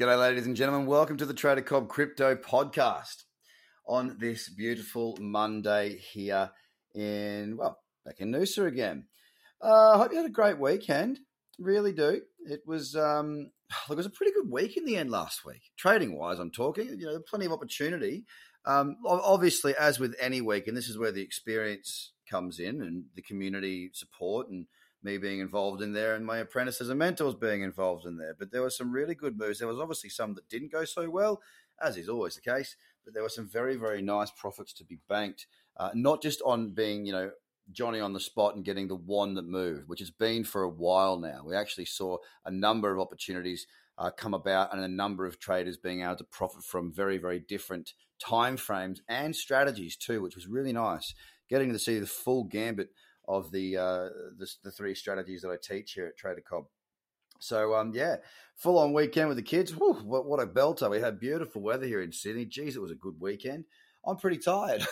G'day, ladies and gentlemen. Welcome to the Trader Cobb Crypto Podcast on this beautiful Monday here in, well, back in Noosa again. I uh, hope you had a great weekend. Really do. It was, um, look, it was a pretty good week in the end last week. Trading wise, I'm talking, you know, plenty of opportunity. Um, obviously, as with any week, and this is where the experience comes in and the community support and me being involved in there and my apprentices and mentors being involved in there. But there were some really good moves. There was obviously some that didn't go so well, as is always the case. But there were some very, very nice profits to be banked, uh, not just on being, you know, Johnny on the spot and getting the one that moved, which has been for a while now. We actually saw a number of opportunities uh, come about and a number of traders being able to profit from very, very different time frames and strategies too, which was really nice. Getting to see the full gambit of the, uh, the, the three strategies that I teach here at Trader Cobb. So um, yeah, full on weekend with the kids. Whew, what, what a belter! We had beautiful weather here in Sydney. Geez, it was a good weekend. I'm pretty tired,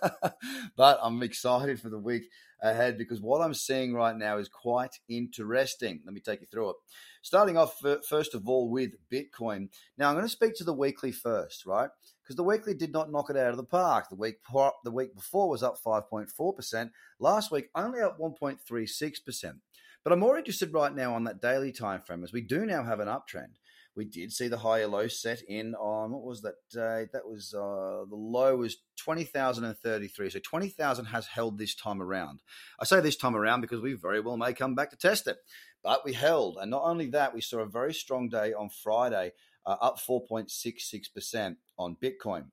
but I'm excited for the week ahead because what I'm seeing right now is quite interesting. Let me take you through it. Starting off, first of all, with Bitcoin. Now, I'm going to speak to the weekly first, right? Because the weekly did not knock it out of the park. The week the week before was up 5.4%. Last week, only up 1.36%. But I'm more interested right now on that daily time frame as we do now have an uptrend we did see the higher low set in on what was that day? That was uh, the low was twenty thousand and thirty three. So twenty thousand has held this time around. I say this time around because we very well may come back to test it, but we held, and not only that, we saw a very strong day on Friday, uh, up four point six six percent on Bitcoin.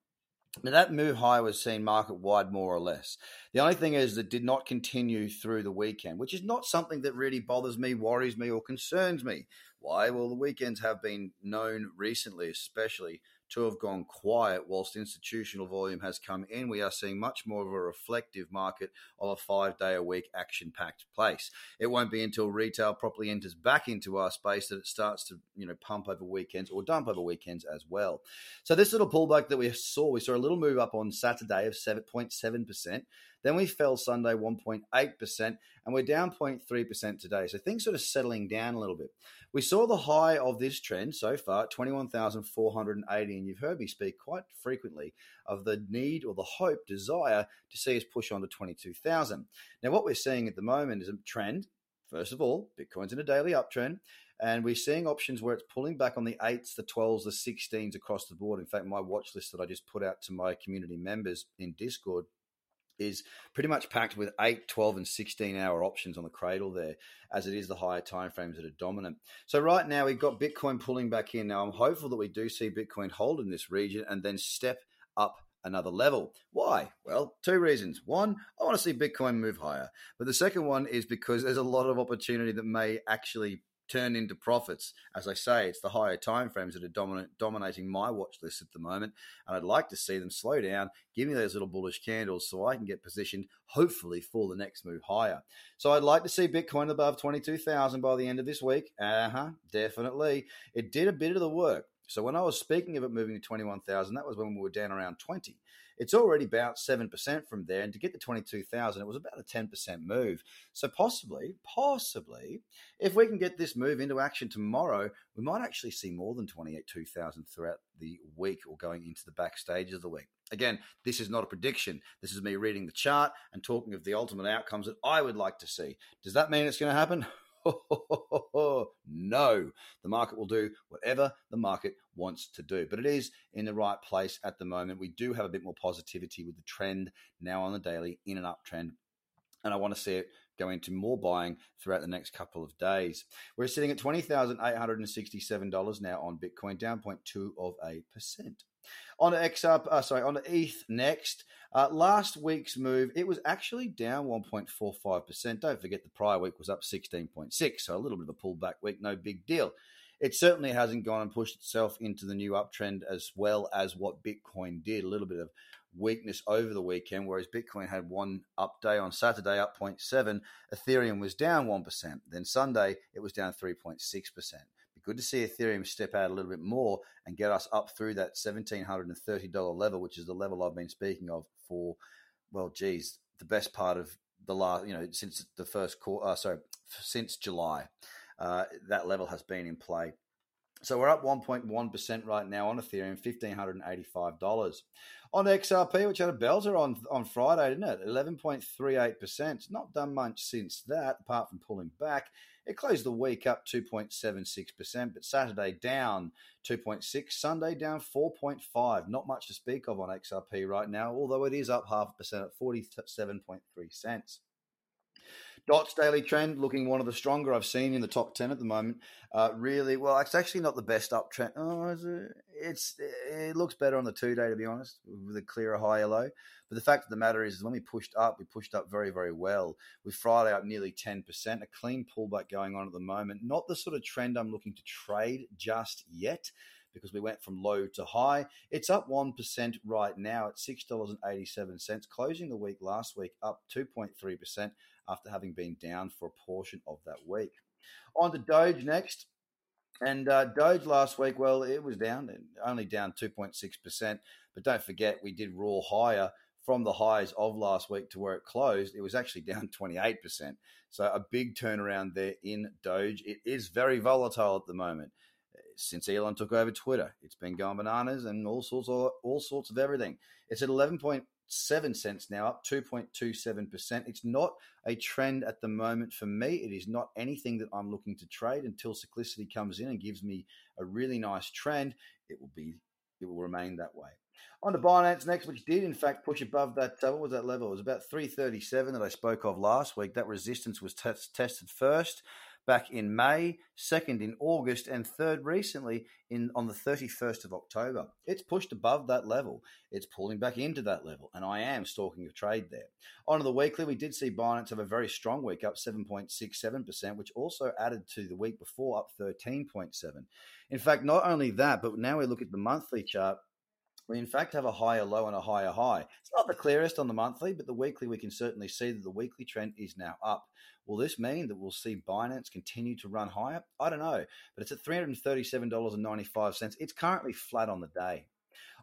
Now that move higher was seen market wide more or less. The only thing is that did not continue through the weekend, which is not something that really bothers me, worries me, or concerns me. Why? Well, the weekends have been known recently, especially to have gone quiet whilst institutional volume has come in. We are seeing much more of a reflective market of a five day a week action packed place. It won't be until retail properly enters back into our space that it starts to, you know, pump over weekends or dump over weekends as well. So this little pullback that we saw, we saw a little move up on Saturday of 7.7%. Then we fell Sunday 1.8%, and we're down 0.3% today. So things sort of settling down a little bit. We saw the high of this trend so far, 21,480, and you've heard me speak quite frequently of the need or the hope, desire to see us push on to 22,000. Now, what we're seeing at the moment is a trend. First of all, Bitcoin's in a daily uptrend. And we're seeing options where it's pulling back on the eights, the 12s, the 16s across the board. In fact, my watch list that I just put out to my community members in Discord is pretty much packed with 8, 12, and 16 hour options on the cradle there, as it is the higher time frames that are dominant. So right now we've got Bitcoin pulling back in. Now I'm hopeful that we do see Bitcoin hold in this region and then step up another level. Why? Well, two reasons. One, I want to see Bitcoin move higher. But the second one is because there's a lot of opportunity that may actually turn into profits. As I say, it's the higher time frames that are dominant, dominating my watch list at the moment, and I'd like to see them slow down, give me those little bullish candles, so I can get positioned, hopefully, for the next move higher. So I'd like to see Bitcoin above twenty two thousand by the end of this week. Uh huh, definitely. It did a bit of the work. So when I was speaking of it moving to twenty one thousand, that was when we were down around twenty. It's already about 7% from there. And to get to 22,000, it was about a 10% move. So possibly, possibly, if we can get this move into action tomorrow, we might actually see more than 28,000 throughout the week or going into the back stages of the week. Again, this is not a prediction. This is me reading the chart and talking of the ultimate outcomes that I would like to see. Does that mean it's going to happen? no, the market will do whatever the market wants to do. But it is in the right place at the moment. We do have a bit more positivity with the trend now on the daily in an uptrend. And I want to see it go into more buying throughout the next couple of days. We're sitting at $20,867 now on Bitcoin, down 0.2 of a percent. On XRP, uh, sorry, on ETH next. Uh, last week's move, it was actually down 1.45%. Don't forget the prior week was up 16.6, so a little bit of a pullback week, no big deal. It certainly hasn't gone and pushed itself into the new uptrend as well as what Bitcoin did. A little bit of weakness over the weekend, whereas Bitcoin had one up day on Saturday, up 0.7. Ethereum was down 1%. Then Sunday, it was down 3.6% good to see Ethereum step out a little bit more and get us up through that $1,730 level, which is the level I've been speaking of for, well, geez, the best part of the last, you know, since the first quarter, uh, sorry, since July. Uh, that level has been in play. So we're up 1.1% right now on Ethereum, $1,585. On XRP, which had a belter on, on Friday, didn't it? 11.38%. Not done much since that, apart from pulling back. It closed the week up 2.76%, but Saturday down 2.6, Sunday down 4.5. Not much to speak of on XRP right now, although it is up half a percent at 47.3 cents. Dots daily trend looking one of the stronger I've seen in the top 10 at the moment. Uh, really, well, it's actually not the best uptrend. Oh, it? it's it looks better on the two day, to be honest, with a clearer higher low. But the fact of the matter is, when we pushed up, we pushed up very, very well. With Friday up nearly 10%, a clean pullback going on at the moment. Not the sort of trend I'm looking to trade just yet because we went from low to high. It's up 1% right now at $6.87, closing the week last week up 2.3% after having been down for a portion of that week. On to Doge next. And uh, Doge last week, well, it was down, only down 2.6%. But don't forget, we did roll higher from the highs of last week to where it closed. It was actually down 28%. So a big turnaround there in Doge. It is very volatile at the moment. Since Elon took over Twitter, it's been going bananas and all sorts of all sorts of everything. It's at eleven point seven now, up 2.27%. It's not a trend at the moment for me. It is not anything that I'm looking to trade until cyclicity comes in and gives me a really nice trend. It will be, it will remain that way. On to Binance next, which did in fact push above that. Uh, what was that level? It was about 337 that I spoke of last week. That resistance was t- tested first back in May, second in August, and third recently in on the 31st of October. It's pushed above that level. It's pulling back into that level, and I am stalking a trade there. On the weekly, we did see Binance have a very strong week, up 7.67%, which also added to the week before, up 13.7. In fact, not only that, but now we look at the monthly chart we in fact have a higher low and a higher high. It's not the clearest on the monthly, but the weekly we can certainly see that the weekly trend is now up. Will this mean that we'll see Binance continue to run higher? I don't know, but it's at $337.95. It's currently flat on the day.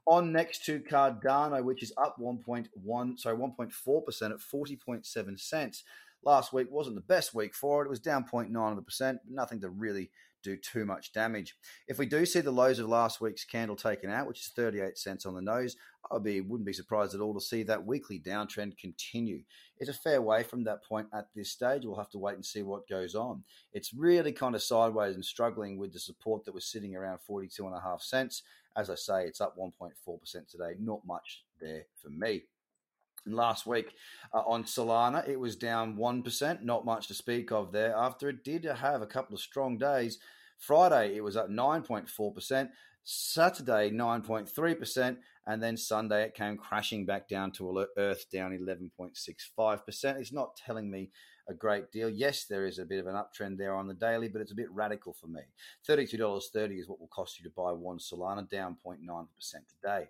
On next to Cardano, which is up 1.1, sorry, 1.4% at 40.7 cents. Last week wasn't the best week for it. It was down 0.9%, but nothing to really do too much damage. If we do see the lows of last week's candle taken out, which is 38 cents on the nose, I be, wouldn't be surprised at all to see that weekly downtrend continue. It's a fair way from that point at this stage. We'll have to wait and see what goes on. It's really kind of sideways and struggling with the support that was sitting around 42 and a half cents. As I say, it's up 1.4% today. Not much there for me. Last week uh, on Solana, it was down 1%, not much to speak of there, after it did have a couple of strong days. Friday, it was up 9.4%, Saturday, 9.3%, and then Sunday, it came crashing back down to earth, down 11.65%. It's not telling me a great deal. Yes, there is a bit of an uptrend there on the daily, but it's a bit radical for me. $32.30 is what will cost you to buy one Solana, down 0.9% today.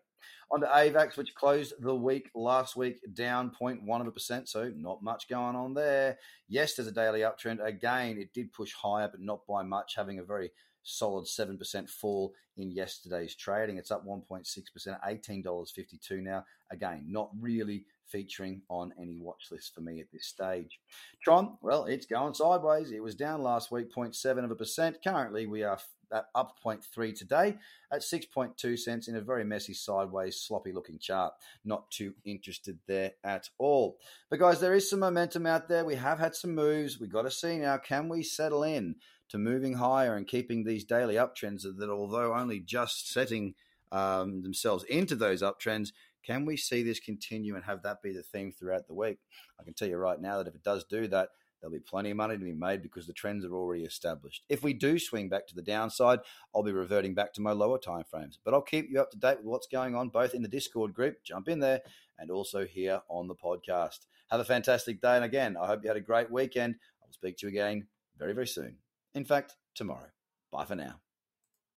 On to AVAX, which closed the week last week down 0.1%, so not much going on there. Yes, there's a daily uptrend. Again, it did push higher, but not by much, having a very solid 7% fall in yesterday's trading. It's up 1.6%, $18.52 now. Again, not really featuring on any watch list for me at this stage. Tron, well, it's going sideways. It was down last week, 0.7 of a percent. Currently, we are that up 0.3 today at 6.2 cents in a very messy sideways sloppy looking chart. Not too interested there at all. But guys there is some momentum out there. We have had some moves. We've got to see now can we settle in to moving higher and keeping these daily uptrends that although only just setting um, themselves into those uptrends can we see this continue and have that be the theme throughout the week? I can tell you right now that if it does do that, there'll be plenty of money to be made because the trends are already established. If we do swing back to the downside, I'll be reverting back to my lower time frames. But I'll keep you up to date with what's going on both in the Discord group, jump in there, and also here on the podcast. Have a fantastic day. And again, I hope you had a great weekend. I'll speak to you again very, very soon. In fact, tomorrow. Bye for now.